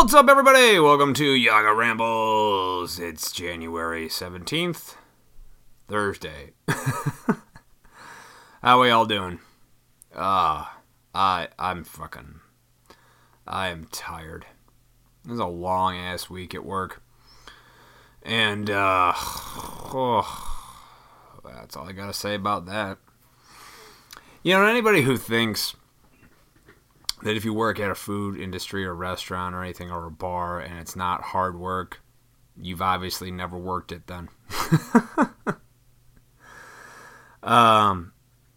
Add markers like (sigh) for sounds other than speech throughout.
What's up, everybody? Welcome to Yaga Rambles. It's January 17th, Thursday. (laughs) How we all doing? Ah, I I'm fucking I am tired. It was a long ass week at work. And uh (sighs) oh, that's all I got to say about that. You know, anybody who thinks that if you work at a food industry or restaurant or anything or a bar and it's not hard work, you've obviously never worked it then. (laughs) um,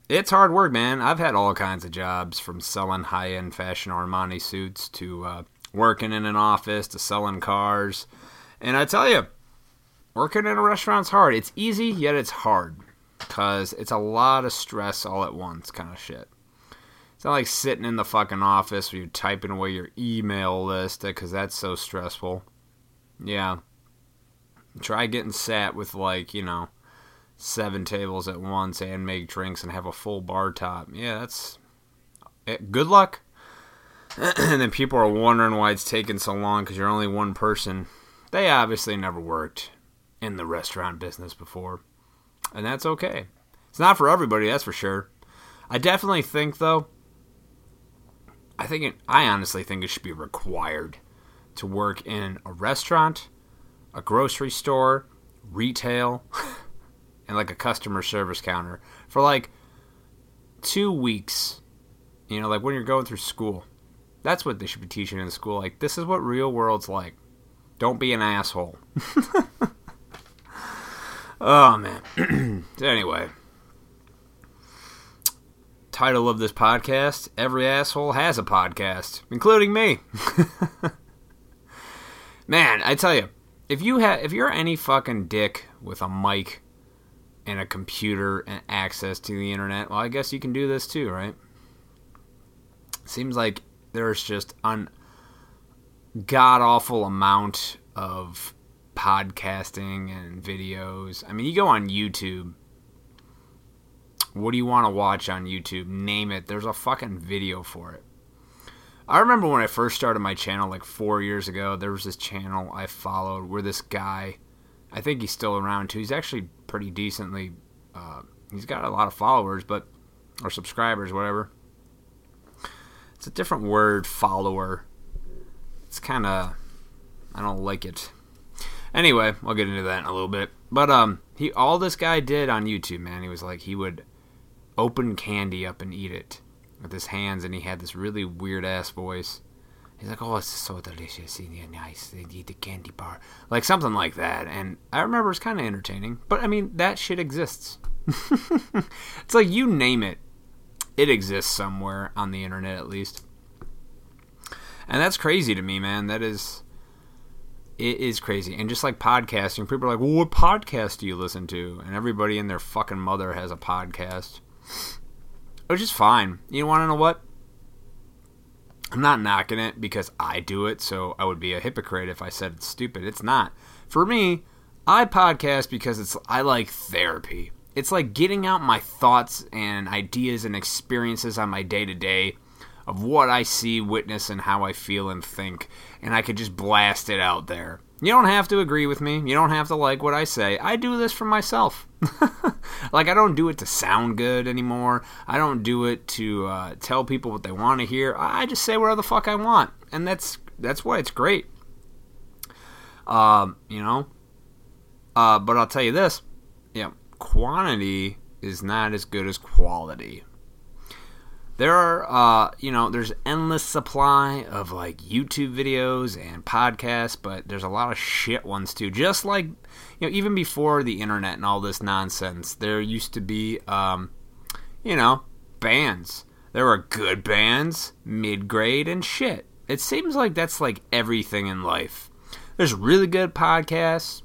it's hard work, man. I've had all kinds of jobs from selling high end fashion Armani suits to uh, working in an office to selling cars. And I tell you, working in a restaurant's hard. It's easy, yet it's hard because it's a lot of stress all at once, kind of shit. It's not like sitting in the fucking office where you're typing away your email list because that's so stressful. Yeah. Try getting sat with like, you know, seven tables at once and make drinks and have a full bar top. Yeah, that's eh, good luck. (clears throat) and then people are wondering why it's taking so long because you're only one person. They obviously never worked in the restaurant business before. And that's okay. It's not for everybody, that's for sure. I definitely think, though, I think it, I honestly think it should be required to work in a restaurant, a grocery store, retail, (laughs) and like a customer service counter for like two weeks. You know, like when you're going through school. That's what they should be teaching in school. Like, this is what real world's like. Don't be an asshole. (laughs) oh, man. (clears throat) anyway. Title of this podcast Every Asshole Has a Podcast, including me. (laughs) man, I tell you, if you have if you're any fucking dick with a mic and a computer and access to the internet, well, I guess you can do this too, right? Seems like there's just an god awful amount of podcasting and videos. I mean, you go on YouTube. What do you want to watch on YouTube? Name it. There's a fucking video for it. I remember when I first started my channel like four years ago, there was this channel I followed where this guy, I think he's still around too. He's actually pretty decently, uh, he's got a lot of followers, but, or subscribers, whatever it's a different word, follower. It's kind of I don't like it. Anyway, I'll get into that in a little bit. But um, he all this guy did on YouTube, man, he was like he would open candy up and eat it with his hands, and he had this really weird ass voice. He's like, "Oh, it's so delicious and nice. They eat the candy bar, like something like that." And I remember it's kind of entertaining. But I mean, that shit exists. (laughs) it's like you name it, it exists somewhere on the internet at least. And that's crazy to me, man. That is it is crazy. And just like podcasting, people are like, "Well, what podcast do you listen to?" And everybody and their fucking mother has a podcast. Which is fine. You want to know what? I'm not knocking it because I do it, so I would be a hypocrite if I said it's stupid. It's not. For me, I podcast because it's I like therapy it's like getting out my thoughts and ideas and experiences on my day to day of what I see, witness, and how I feel and think, and I could just blast it out there. You don't have to agree with me. You don't have to like what I say. I do this for myself. (laughs) like, I don't do it to sound good anymore. I don't do it to uh, tell people what they want to hear. I just say whatever the fuck I want. And that's that's why it's great. Um, you know? Uh, but I'll tell you this. Yeah, quantity is not as good as quality. There are, uh, you know, there's endless supply of like YouTube videos and podcasts, but there's a lot of shit ones too. Just like, you know, even before the internet and all this nonsense, there used to be, um, you know, bands. There were good bands, mid grade, and shit. It seems like that's like everything in life. There's really good podcasts,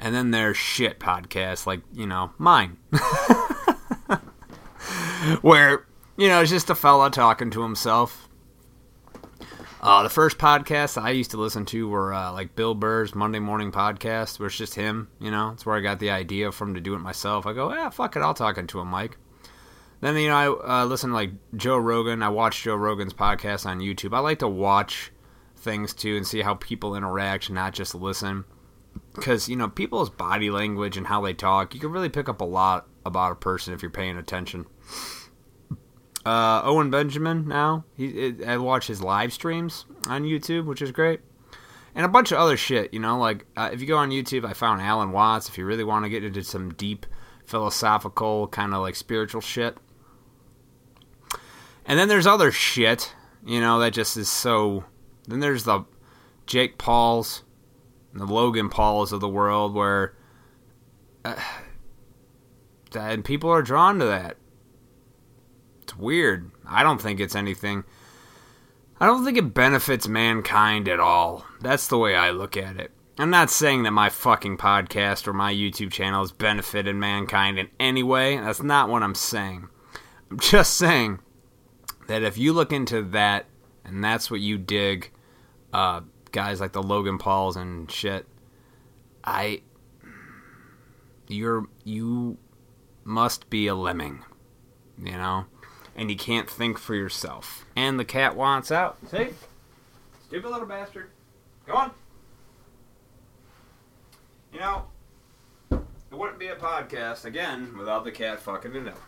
and then there's shit podcasts like you know mine (laughs) where you know it's just a fella talking to himself uh, the first podcasts I used to listen to were uh, like Bill Burr's Monday Morning Podcast, where it's just him. You know, it's where I got the idea from to do it myself. I go, yeah, fuck it, I'll talk into a mic. Then you know I uh, listen to like Joe Rogan. I watch Joe Rogan's podcast on YouTube. I like to watch things too and see how people interact, not just listen. Because you know people's body language and how they talk, you can really pick up a lot about a person if you're paying attention. Uh, Owen Benjamin now he it, I watch his live streams on YouTube, which is great, and a bunch of other shit. You know, like uh, if you go on YouTube, I found Alan Watts. If you really want to get into some deep philosophical kind of like spiritual shit, and then there's other shit, you know, that just is so. Then there's the Jake Pauls, the Logan Pauls of the world, where. Uh, (sighs) and people are drawn to that. Weird. I don't think it's anything. I don't think it benefits mankind at all. That's the way I look at it. I'm not saying that my fucking podcast or my YouTube channel has benefited mankind in any way. That's not what I'm saying. I'm just saying that if you look into that and that's what you dig, uh, guys like the Logan Pauls and shit, I you're you must be a lemming, you know, and you can't think for yourself. And the cat wants out. See, stupid little bastard. Go on. You know, it wouldn't be a podcast again without the cat fucking it up.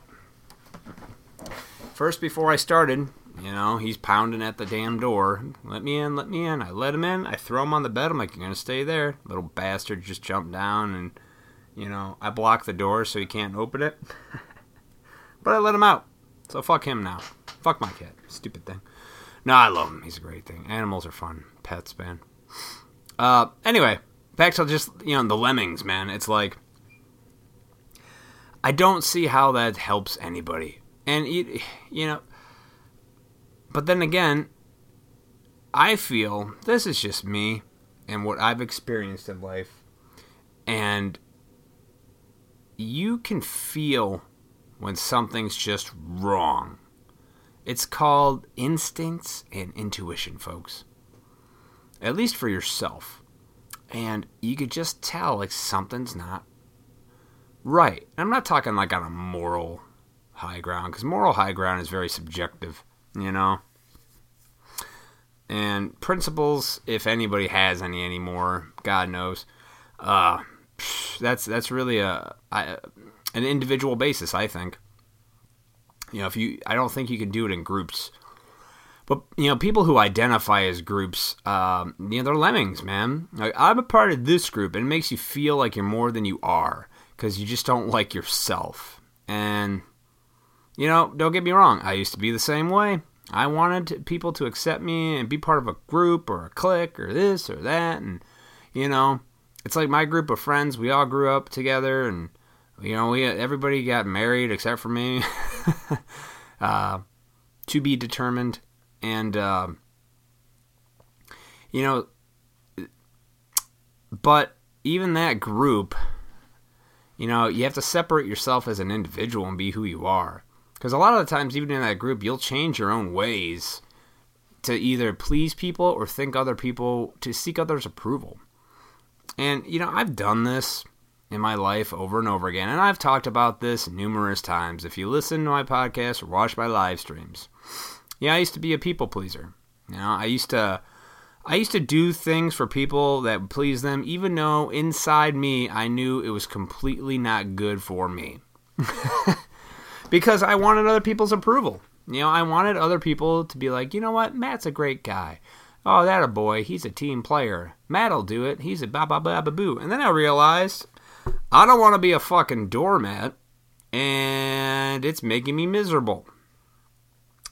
First, before I started, you know, he's pounding at the damn door. Let me in, let me in. I let him in. I throw him on the bed. I'm like, you're gonna stay there. Little bastard just jumped down and, you know, I block the door so he can't open it. (laughs) but I let him out. So fuck him now. Fuck my cat. Stupid thing. No, I love him. He's a great thing. Animals are fun. Pets, man. Uh, anyway, back to just, you know, the lemmings, man. It's like, I don't see how that helps anybody. And, you, you know, but then again, I feel this is just me and what I've experienced in life. And you can feel when something's just wrong. It's called instincts and intuition, folks. At least for yourself. And you could just tell like something's not right. I'm not talking like on a moral high ground because moral high ground is very subjective, you know. And principles, if anybody has any anymore, God knows, uh, that's that's really a, a an individual basis. I think. You know, if you, I don't think you can do it in groups. But you know, people who identify as groups, um, you know, they're lemmings, man. Like, I'm a part of this group, and it makes you feel like you're more than you are because you just don't like yourself. And you know, don't get me wrong, I used to be the same way. I wanted people to accept me and be part of a group or a clique or this or that, and you know, it's like my group of friends. We all grew up together, and you know, we everybody got married except for me. (laughs) uh, to be determined, and uh, you know, but even that group, you know, you have to separate yourself as an individual and be who you are. Because a lot of the times, even in that group, you'll change your own ways to either please people or think other people to seek others' approval. And you know, I've done this in my life over and over again, and I've talked about this numerous times. If you listen to my podcast or watch my live streams, yeah, I used to be a people pleaser. You know, I used to I used to do things for people that please them, even though inside me I knew it was completely not good for me. (laughs) because I wanted other people's approval. You know, I wanted other people to be like, you know what, Matt's a great guy. Oh, that a boy. He's a team player. Matt'll do it. He's a ba ba ba ba boo. And then I realized I don't want to be a fucking doormat, and it's making me miserable.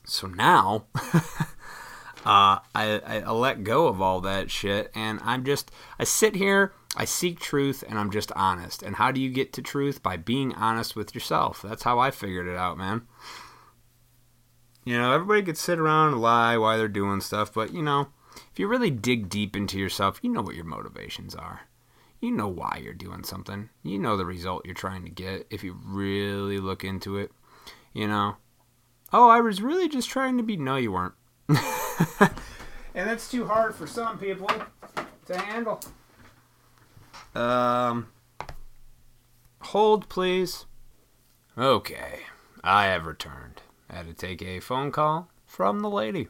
So now, (laughs) uh, I, I let go of all that shit, and I'm just, I sit here, I seek truth, and I'm just honest. And how do you get to truth? By being honest with yourself. That's how I figured it out, man. You know, everybody could sit around and lie while they're doing stuff, but, you know, if you really dig deep into yourself, you know what your motivations are you know why you're doing something. You know the result you're trying to get if you really look into it. You know, oh, I was really just trying to be. No, you weren't. (laughs) and that's too hard for some people to handle. Um, hold, please. Okay. I have returned. I had to take a phone call from the lady.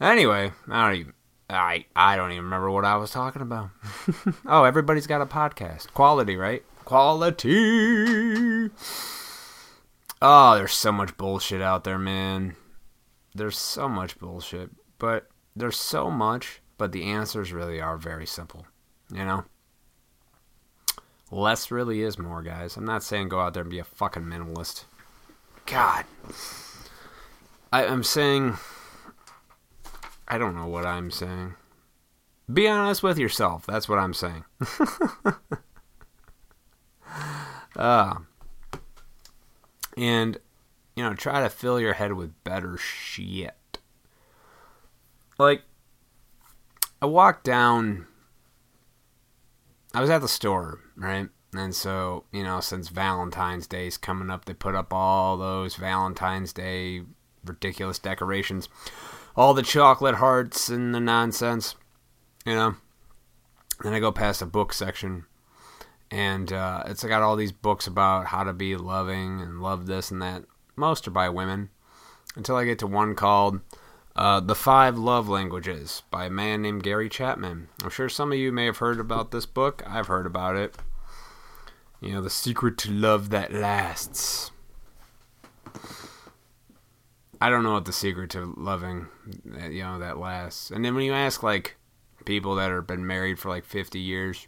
Anyway, I don't even I I don't even remember what I was talking about. (laughs) oh, everybody's got a podcast. Quality, right? Quality. Oh, there's so much bullshit out there, man. There's so much bullshit, but there's so much, but the answers really are very simple. You know? Less really is more, guys. I'm not saying go out there and be a fucking minimalist. God. I, am saying. I don't know what I'm saying. Be honest with yourself. That's what I'm saying. uh, (laughs) and, you know, try to fill your head with better shit. Like, I walked down. I was at the store, right? And so, you know, since Valentine's Day is coming up, they put up all those Valentine's Day ridiculous decorations, all the chocolate hearts and the nonsense, you know. Then I go past the book section, and uh, it's got all these books about how to be loving and love this and that. Most are by women, until I get to one called uh, The Five Love Languages by a man named Gary Chapman. I'm sure some of you may have heard about this book. I've heard about it. You know, the secret to love that lasts. I don't know what the secret to loving, uh, you know, that lasts. And then when you ask like people that have been married for like 50 years,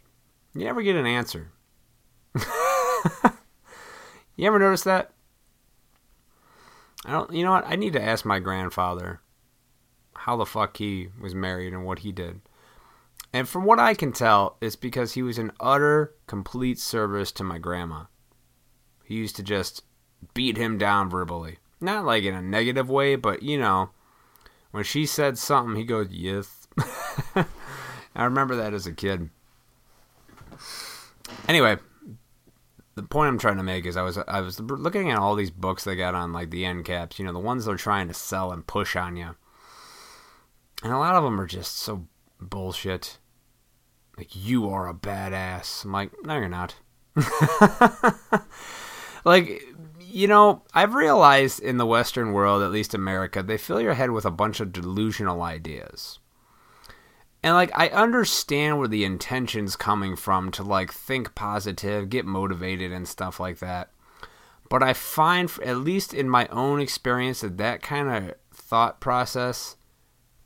you never get an answer. (laughs) you ever notice that? I don't. You know what? I need to ask my grandfather how the fuck he was married and what he did. And from what I can tell, it's because he was an utter, complete service to my grandma. He used to just beat him down verbally. Not like in a negative way, but you know, when she said something, he goes, Yes. (laughs) I remember that as a kid. Anyway, the point I'm trying to make is I was I was looking at all these books they got on like the end caps, you know, the ones they're trying to sell and push on you. And a lot of them are just so bullshit. Like, you are a badass. I'm like, no, you're not. (laughs) like, you know, I've realized in the Western world, at least America, they fill your head with a bunch of delusional ideas. And, like, I understand where the intention's coming from to, like, think positive, get motivated, and stuff like that. But I find, at least in my own experience, that that kind of thought process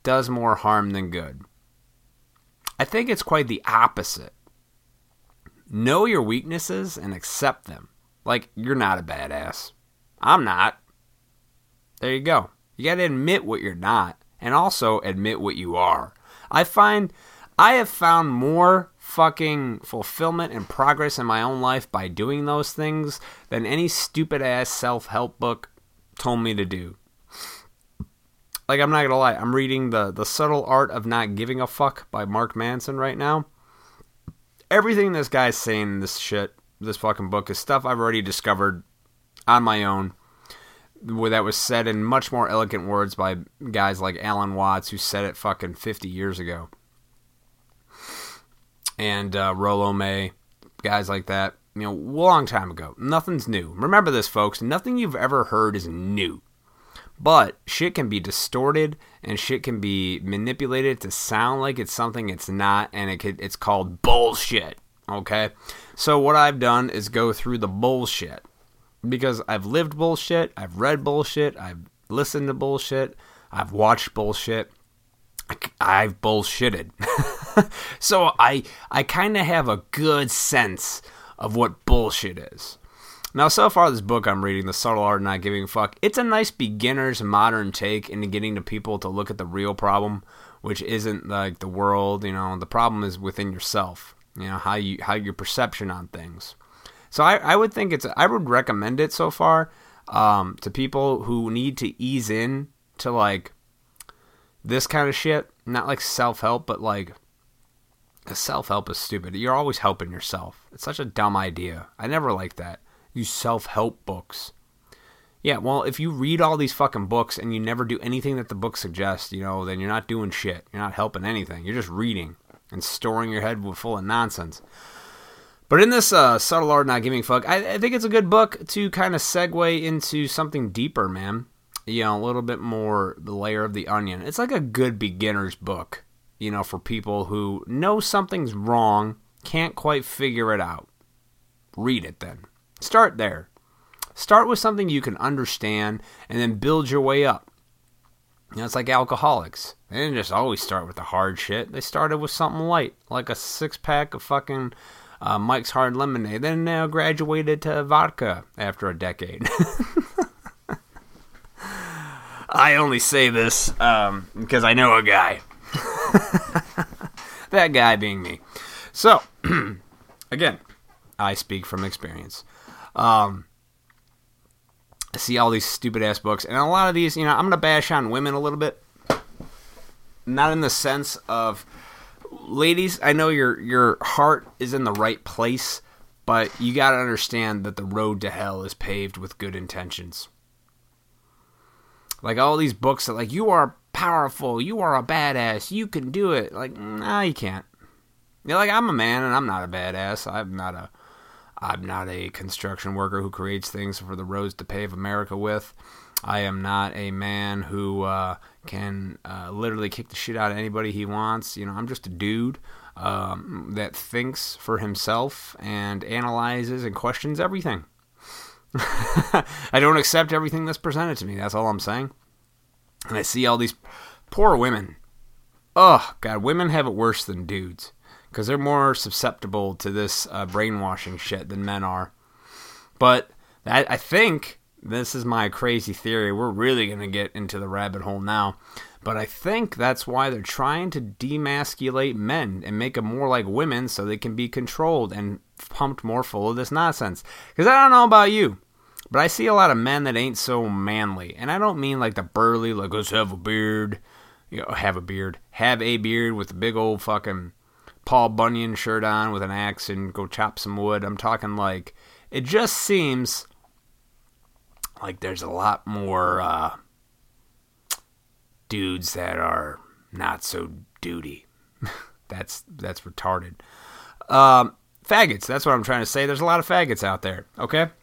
does more harm than good. I think it's quite the opposite. Know your weaknesses and accept them. Like, you're not a badass. I'm not. There you go. You got to admit what you're not and also admit what you are. I find I have found more fucking fulfillment and progress in my own life by doing those things than any stupid ass self help book told me to do like I'm not gonna lie, I'm reading the the subtle art of not giving a fuck by Mark Manson right now. Everything this guy's saying in this shit, this fucking book, is stuff I've already discovered on my own. Where that was said in much more elegant words by guys like Alan Watts, who said it fucking 50 years ago, and uh, Rollo May, guys like that. You know, a long time ago. Nothing's new. Remember this, folks. Nothing you've ever heard is new. But shit can be distorted and shit can be manipulated to sound like it's something it's not, and it could, it's called bullshit. Okay? So, what I've done is go through the bullshit because I've lived bullshit, I've read bullshit, I've listened to bullshit, I've watched bullshit. I've bullshitted. (laughs) so I I kind of have a good sense of what bullshit is. Now, so far, this book I'm reading, The Subtle Art of Not Giving a Fuck, it's a nice beginner's modern take into getting to people to look at the real problem, which isn't like the world. You know, the problem is within yourself. You know how you how your perception on things. So I, I would think it's I would recommend it so far um, to people who need to ease in to like this kind of shit. Not like self help, but like self help is stupid. You're always helping yourself. It's such a dumb idea. I never liked that you self help books. Yeah, well, if you read all these fucking books and you never do anything that the book suggests, you know, then you're not doing shit. You're not helping anything. You're just reading and storing your head full of nonsense. But in this uh, subtle art not giving fuck, I, I think it's a good book to kind of segue into something deeper, man. You know, a little bit more the layer of the onion. It's like a good beginner's book, you know, for people who know something's wrong, can't quite figure it out. Read it then. Start there. Start with something you can understand and then build your way up. You know, it's like alcoholics. They didn't just always start with the hard shit. They started with something light, like a six pack of fucking uh, Mike's Hard Lemonade. Then now graduated to vodka after a decade. (laughs) I only say this um, because I know a guy. (laughs) that guy being me. So, (clears throat) again, I speak from experience. Um, I see all these stupid ass books, and a lot of these, you know, I'm gonna bash on women a little bit. Not in the sense of ladies, I know your your heart is in the right place, but you got to understand that the road to hell is paved with good intentions. Like all these books that like you are powerful, you are a badass, you can do it. Like, nah, you can't. You're like I'm a man and I'm not a badass. I'm not a I'm not a construction worker who creates things for the roads to pave America with. I am not a man who uh, can uh, literally kick the shit out of anybody he wants. You know, I'm just a dude um, that thinks for himself and analyzes and questions everything. (laughs) I don't accept everything that's presented to me. That's all I'm saying. And I see all these poor women. Oh, God, women have it worse than dudes because they're more susceptible to this uh, brainwashing shit than men are. But that, I think this is my crazy theory. We're really going to get into the rabbit hole now. But I think that's why they're trying to demasculate men and make them more like women so they can be controlled and pumped more full of this nonsense. Because I don't know about you, but I see a lot of men that ain't so manly. And I don't mean like the burly, like, let's have a beard. You know, have a beard. Have a beard with a big old fucking Paul Bunyan shirt on with an axe and go chop some wood. I'm talking like, it just seems like there's a lot more uh, dudes that are not so duty. (laughs) that's that's retarded. Um, faggots. That's what I'm trying to say. There's a lot of faggots out there. Okay. (laughs)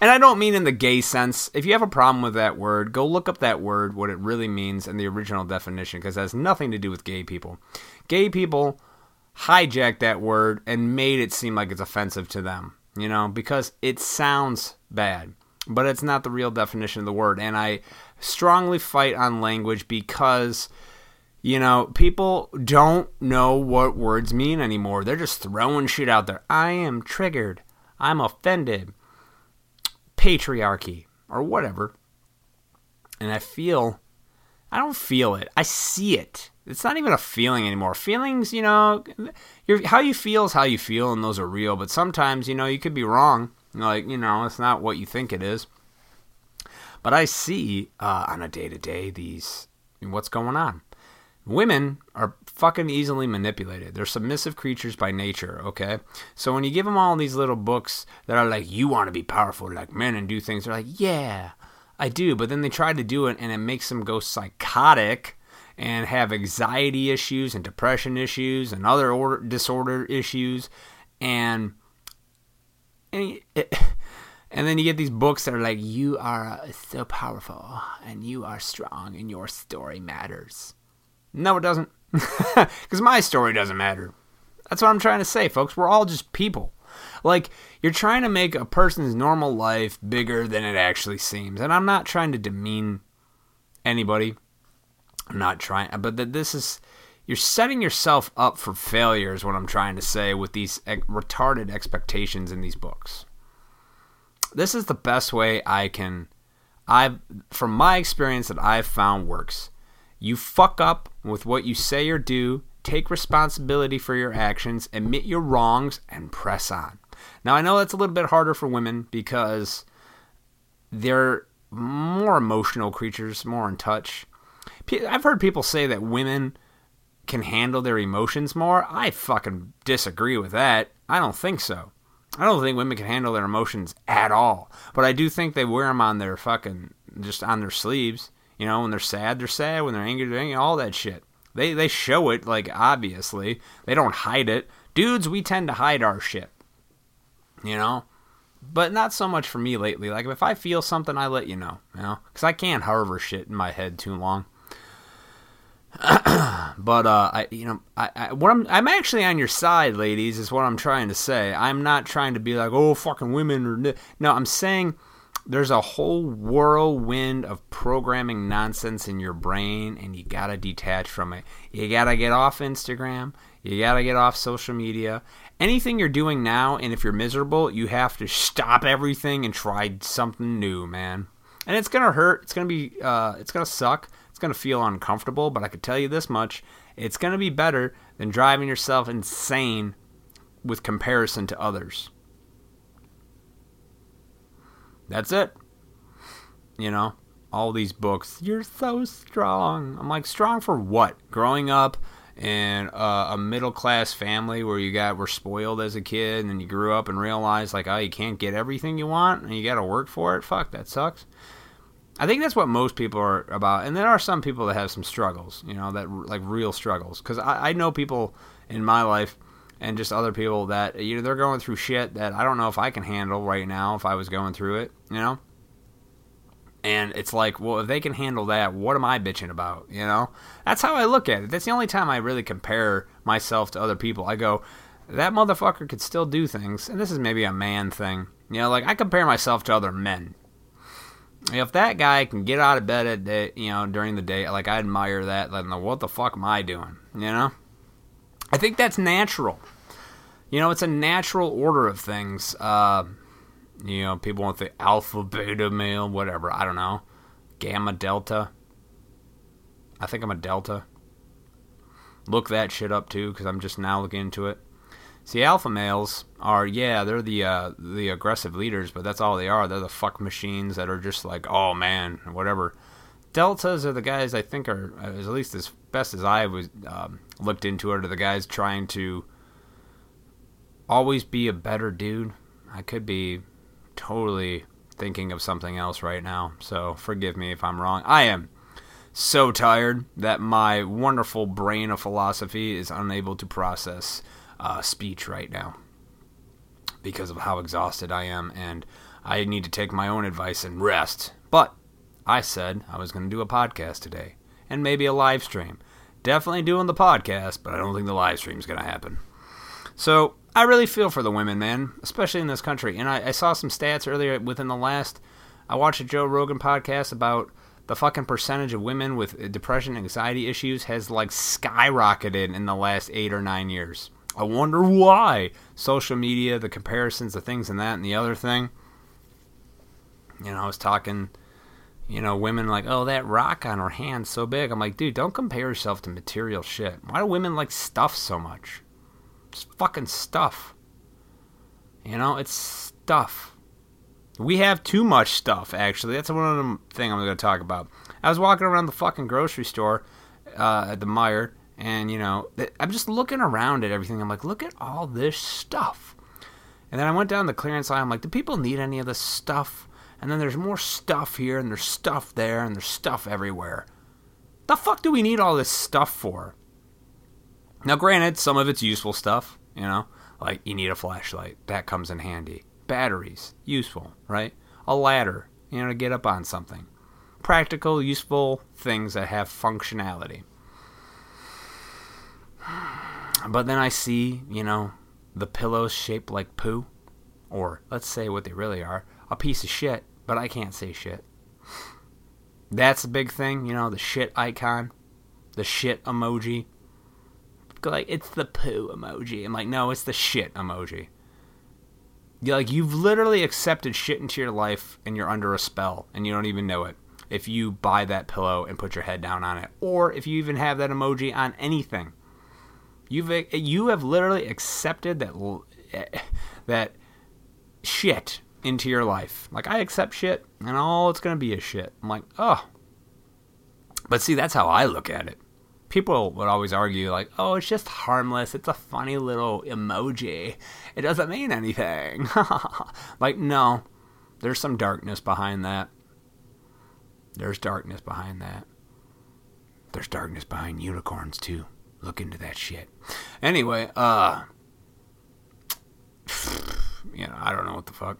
and I don't mean in the gay sense. If you have a problem with that word, go look up that word, what it really means, and the original definition, because it has nothing to do with gay people. Gay people hijacked that word and made it seem like it's offensive to them you know, because it sounds bad, but it's not the real definition of the word. And I strongly fight on language because, you know, people don't know what words mean anymore. They're just throwing shit out there. I am triggered. I'm offended. Patriarchy or whatever. And I feel, I don't feel it. I see it. It's not even a feeling anymore. Feelings, you know, how you feel is how you feel, and those are real. But sometimes, you know, you could be wrong. Like, you know, it's not what you think it is. But I see uh, on a day to day these what's going on. Women are fucking easily manipulated. They're submissive creatures by nature, okay? So when you give them all these little books that are like, you want to be powerful like men and do things, they're like, yeah, I do. But then they try to do it and it makes them go psychotic and have anxiety issues and depression issues and other order, disorder issues and and, (laughs) and then you get these books that are like you are so powerful and you are strong and your story matters no it doesn't (laughs) because my story doesn't matter. That's what i'm trying to say folks. We're all just people. Like you're trying to make a person's normal life bigger than it actually seems. And i'm not trying to demean anybody. I'm not trying, but that this is you're setting yourself up for failure is what I'm trying to say with these retarded expectations in these books. This is the best way I can I've from my experience that I've found works. You fuck up with what you say or do, take responsibility for your actions, admit your wrongs and press on. Now I know that's a little bit harder for women because they're more emotional creatures, more in touch I've heard people say that women can handle their emotions more. I fucking disagree with that. I don't think so. I don't think women can handle their emotions at all. But I do think they wear them on their fucking just on their sleeves. You know, when they're sad, they're sad. When they're angry, they're angry. All that shit. They they show it like obviously. They don't hide it. Dudes, we tend to hide our shit. You know? But not so much for me lately. Like, if I feel something, I let you know. You know? Because I can't harbor shit in my head too long. (clears throat) but uh, I, you know, I, I, what I'm, I'm actually on your side, ladies, is what I'm trying to say. I'm not trying to be like, oh, fucking women or no. I'm saying there's a whole whirlwind of programming nonsense in your brain, and you gotta detach from it. You gotta get off Instagram. You gotta get off social media. Anything you're doing now, and if you're miserable, you have to stop everything and try something new, man. And it's gonna hurt. It's gonna be. Uh, it's gonna suck. It's gonna feel uncomfortable. But I can tell you this much: it's gonna be better than driving yourself insane with comparison to others. That's it. You know, all these books. You're so strong. I'm like, strong for what? Growing up in a, a middle class family where you got were spoiled as a kid and then you grew up and realized like, oh, you can't get everything you want and you got to work for it. Fuck, that sucks. I think that's what most people are about, and there are some people that have some struggles, you know, that like real struggles. Because I, I know people in my life and just other people that you know they're going through shit that I don't know if I can handle right now if I was going through it, you know. And it's like, well, if they can handle that, what am I bitching about? You know, that's how I look at it. That's the only time I really compare myself to other people. I go, that motherfucker could still do things, and this is maybe a man thing. You know, like I compare myself to other men. If that guy can get out of bed at day, you know, during the day, like I admire that. Then what the fuck am I doing? You know. I think that's natural. You know, it's a natural order of things. Uh, you know, people want the alpha, beta male, whatever. I don't know. Gamma, delta. I think I'm a delta. Look that shit up too, because I'm just now looking into it. See, alpha males are yeah, they're the uh, the aggressive leaders, but that's all they are. They're the fuck machines that are just like, oh man, whatever. Deltas are the guys I think are, at least as best as I was um, looked into it, are the guys trying to always be a better dude. I could be totally thinking of something else right now, so forgive me if I'm wrong. I am so tired that my wonderful brain of philosophy is unable to process uh, speech right now because of how exhausted I am, and I need to take my own advice and rest. But I said I was going to do a podcast today, and maybe a live stream. Definitely doing the podcast, but I don't think the live stream is going to happen. So I really feel for the women, man, especially in this country. And I, I saw some stats earlier within the last. I watched a Joe Rogan podcast about the fucking percentage of women with uh, depression anxiety issues has like skyrocketed in the last eight or nine years. I wonder why. Social media, the comparisons, the things and that and the other thing. You know, I was talking you know, women like, oh, that rock on her hand's so big. I'm like, dude, don't compare yourself to material shit. Why do women like stuff so much? It's fucking stuff. You know, it's stuff. We have too much stuff, actually. That's one of the things I'm going to talk about. I was walking around the fucking grocery store uh, at the Meijer, and, you know, I'm just looking around at everything. I'm like, look at all this stuff. And then I went down the clearance aisle. I'm like, do people need any of this stuff? And then there's more stuff here, and there's stuff there, and there's stuff everywhere. The fuck do we need all this stuff for? Now, granted, some of it's useful stuff, you know, like you need a flashlight, that comes in handy. Batteries, useful, right? A ladder, you know, to get up on something. Practical, useful things that have functionality. But then I see, you know, the pillows shaped like poo, or let's say what they really are a piece of shit, but I can't say shit. That's a big thing, you know, the shit icon, the shit emoji. Like, it's the poo emoji. I'm like, no, it's the shit emoji. You're like, you've literally accepted shit into your life and you're under a spell and you don't even know it. If you buy that pillow and put your head down on it, or if you even have that emoji on anything, you've you have literally accepted that eh, that shit into your life. Like I accept shit, and all it's gonna be is shit. I'm like, oh. But see, that's how I look at it. People would always argue, like, oh, it's just harmless. It's a funny little emoji. It doesn't mean anything. (laughs) like, no, there's some darkness behind that. There's darkness behind that. There's darkness behind unicorns, too. Look into that shit. Anyway, uh, (sighs) you know, I don't know what the fuck.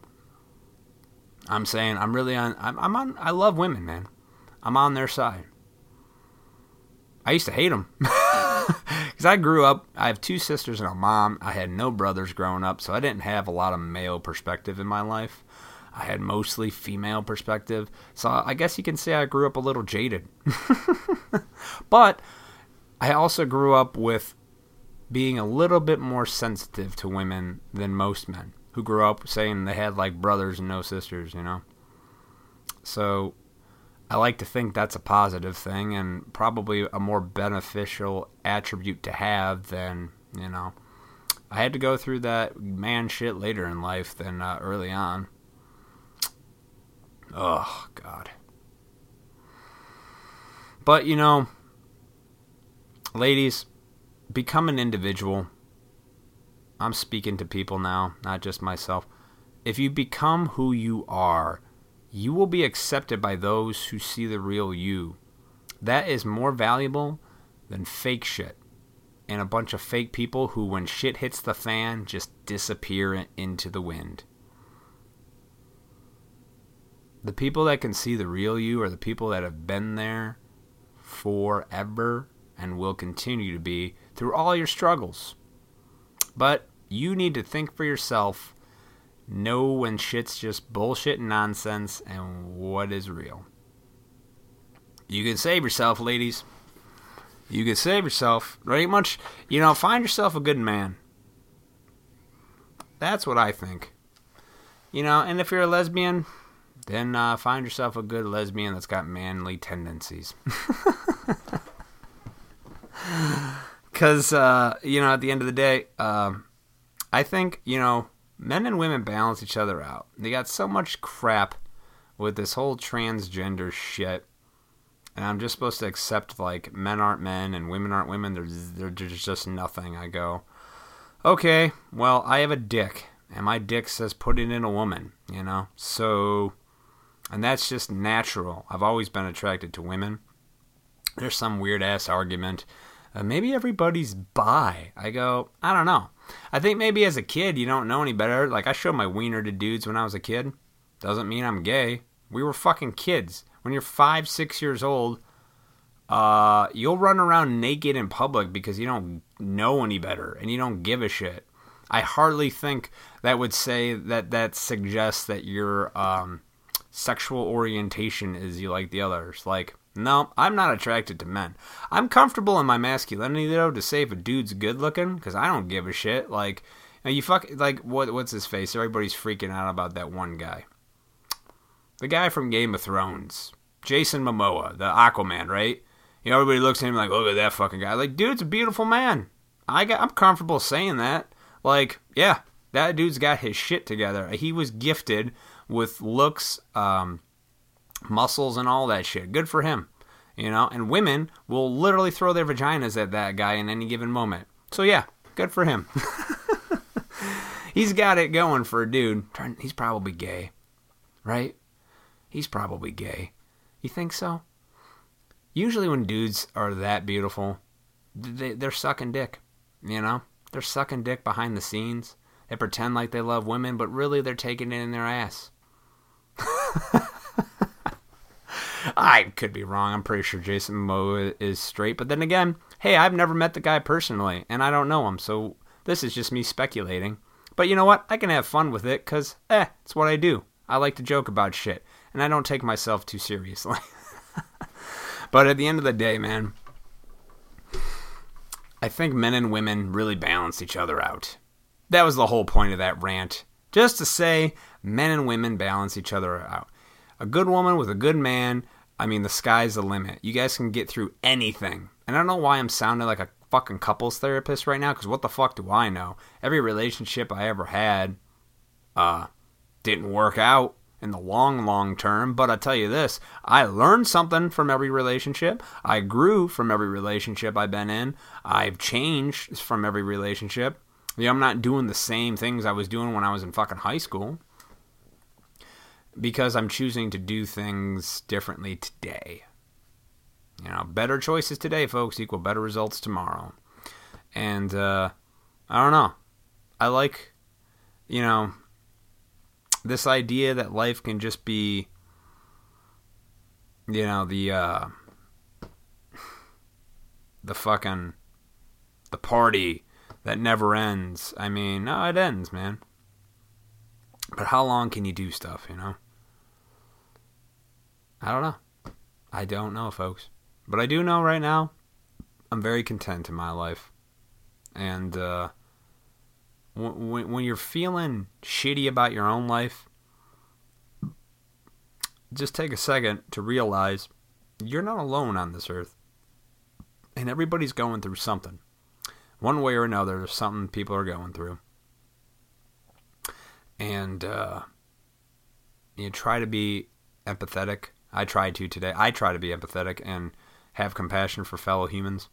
I'm saying I'm really on. I'm, I'm on. I love women, man. I'm on their side. I used to hate them because (laughs) I grew up. I have two sisters and a mom. I had no brothers growing up, so I didn't have a lot of male perspective in my life. I had mostly female perspective, so I guess you can say I grew up a little jaded. (laughs) but I also grew up with being a little bit more sensitive to women than most men who grew up saying they had like brothers and no sisters, you know? So I like to think that's a positive thing and probably a more beneficial attribute to have than, you know, I had to go through that man shit later in life than uh, early on. Oh, God. But, you know, ladies, become an individual. I'm speaking to people now, not just myself. If you become who you are, you will be accepted by those who see the real you. That is more valuable than fake shit and a bunch of fake people who, when shit hits the fan, just disappear into the wind. The people that can see the real you are the people that have been there forever and will continue to be through all your struggles. But you need to think for yourself, know when shit's just bullshit and nonsense, and what is real. You can save yourself, ladies. You can save yourself. Very much, you know, find yourself a good man. That's what I think. You know, and if you're a lesbian, then uh, find yourself a good lesbian that's got manly tendencies. (laughs) Because, uh, you know, at the end of the day, uh, I think, you know, men and women balance each other out. They got so much crap with this whole transgender shit. And I'm just supposed to accept, like, men aren't men and women aren't women. There's, there's just nothing. I go, okay, well, I have a dick. And my dick says put it in a woman, you know? So, and that's just natural. I've always been attracted to women. There's some weird ass argument uh, maybe everybody's bi. I go, I don't know. I think maybe as a kid you don't know any better. Like I showed my wiener to dudes when I was a kid. Doesn't mean I'm gay. We were fucking kids. When you're five, six years old, uh, you'll run around naked in public because you don't know any better and you don't give a shit. I hardly think that would say that that suggests that your um, sexual orientation is you like the others. Like no, I'm not attracted to men. I'm comfortable in my masculinity though to say if a dude's good looking because I don't give a shit. Like, you, fuck like what? What's his face? Everybody's freaking out about that one guy, the guy from Game of Thrones, Jason Momoa, the Aquaman, right? You know, everybody looks at him like, look at that fucking guy. Like, dude's a beautiful man. I got, I'm comfortable saying that. Like, yeah, that dude's got his shit together. He was gifted with looks, um, muscles and all that shit. Good for him. You know, and women will literally throw their vaginas at that guy in any given moment. So yeah, good for him. (laughs) he's got it going for a dude. He's probably gay, right? He's probably gay. You think so? Usually, when dudes are that beautiful, they, they're sucking dick. You know, they're sucking dick behind the scenes. They pretend like they love women, but really they're taking it in their ass. (laughs) I could be wrong. I'm pretty sure Jason Momoa is straight. But then again, hey, I've never met the guy personally, and I don't know him, so this is just me speculating. But you know what? I can have fun with it, because, eh, it's what I do. I like to joke about shit, and I don't take myself too seriously. (laughs) but at the end of the day, man, I think men and women really balance each other out. That was the whole point of that rant. Just to say, men and women balance each other out. A good woman with a good man I mean, the sky's the limit. You guys can get through anything. And I don't know why I'm sounding like a fucking couples therapist right now, because what the fuck do I know? Every relationship I ever had uh, didn't work out in the long, long term. But I tell you this I learned something from every relationship. I grew from every relationship I've been in. I've changed from every relationship. Yeah, I'm not doing the same things I was doing when I was in fucking high school because I'm choosing to do things differently today. You know, better choices today, folks, equal better results tomorrow. And uh, I don't know. I like you know, this idea that life can just be, you know, the, uh, the fucking, the party that never ends. I mean, no, it ends, man. But how long can you do stuff, you know? I don't know. I don't know, folks. But I do know right now, I'm very content in my life. And uh, when, when you're feeling shitty about your own life, just take a second to realize you're not alone on this earth. And everybody's going through something. One way or another, there's something people are going through. And uh, you try to be empathetic. I try to today. I try to be empathetic and have compassion for fellow humans.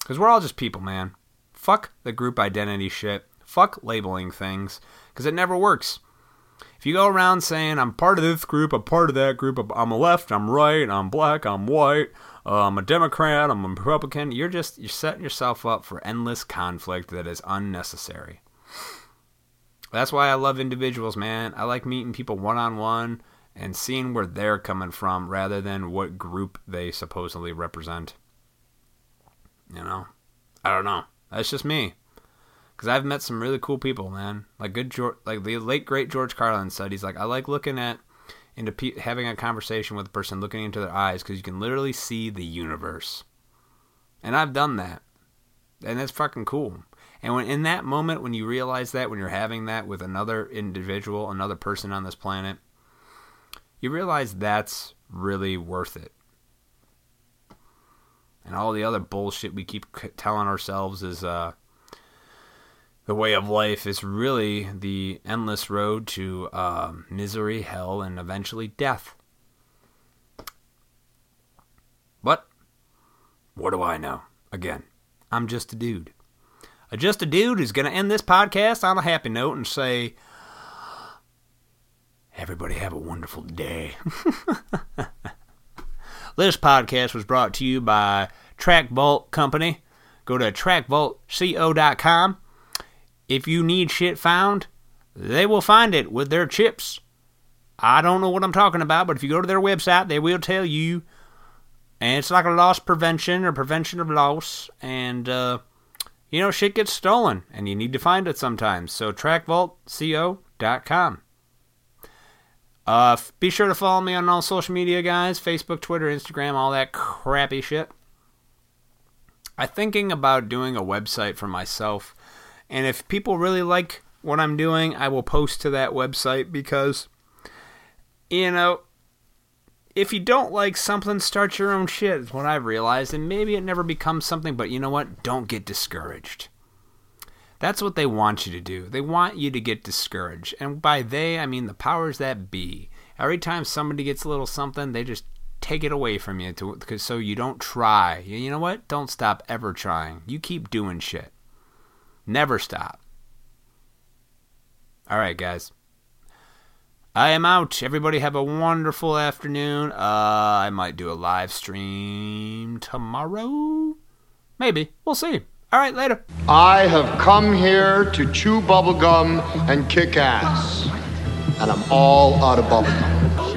Because we're all just people, man. Fuck the group identity shit. Fuck labeling things. Because it never works. If you go around saying, I'm part of this group, I'm part of that group, I'm a left, I'm right, I'm black, I'm white, uh, I'm a Democrat, I'm a Republican, you're just, you're setting yourself up for endless conflict that is unnecessary. That's why I love individuals, man. I like meeting people one on one and seeing where they're coming from rather than what group they supposedly represent. You know? I don't know. That's just me. Because I've met some really cool people, man. Like good George, like the late great George Carlin said, he's like, I like looking at into pe- having a conversation with a person, looking into their eyes, because you can literally see the universe. And I've done that, and that's fucking cool. And when in that moment, when you realize that, when you're having that with another individual, another person on this planet, you realize that's really worth it. And all the other bullshit we keep telling ourselves is uh, the way of life is really the endless road to uh, misery, hell, and eventually death. But what do I know? Again, I'm just a dude. A just a dude who's going to end this podcast on a happy note and say, Everybody have a wonderful day. (laughs) this podcast was brought to you by Track Vault Company. Go to trackvaultco.com. If you need shit found, they will find it with their chips. I don't know what I'm talking about, but if you go to their website, they will tell you. And it's like a loss prevention or prevention of loss. And, uh, you know, shit gets stolen, and you need to find it sometimes. So, trackvaultco.com. Uh, be sure to follow me on all social media, guys Facebook, Twitter, Instagram, all that crappy shit. I'm thinking about doing a website for myself. And if people really like what I'm doing, I will post to that website because, you know, if you don't like something, start your own shit, is what I've realized. And maybe it never becomes something, but you know what? Don't get discouraged. That's what they want you to do. They want you to get discouraged. And by they, I mean the powers that be. Every time somebody gets a little something, they just take it away from you to cause so you don't try. You know what? Don't stop ever trying. You keep doing shit. Never stop. All right, guys. I am out. Everybody have a wonderful afternoon. Uh, I might do a live stream tomorrow. Maybe. We'll see. All right, later. I have come here to chew bubblegum and kick ass. And I'm all out of bubblegum.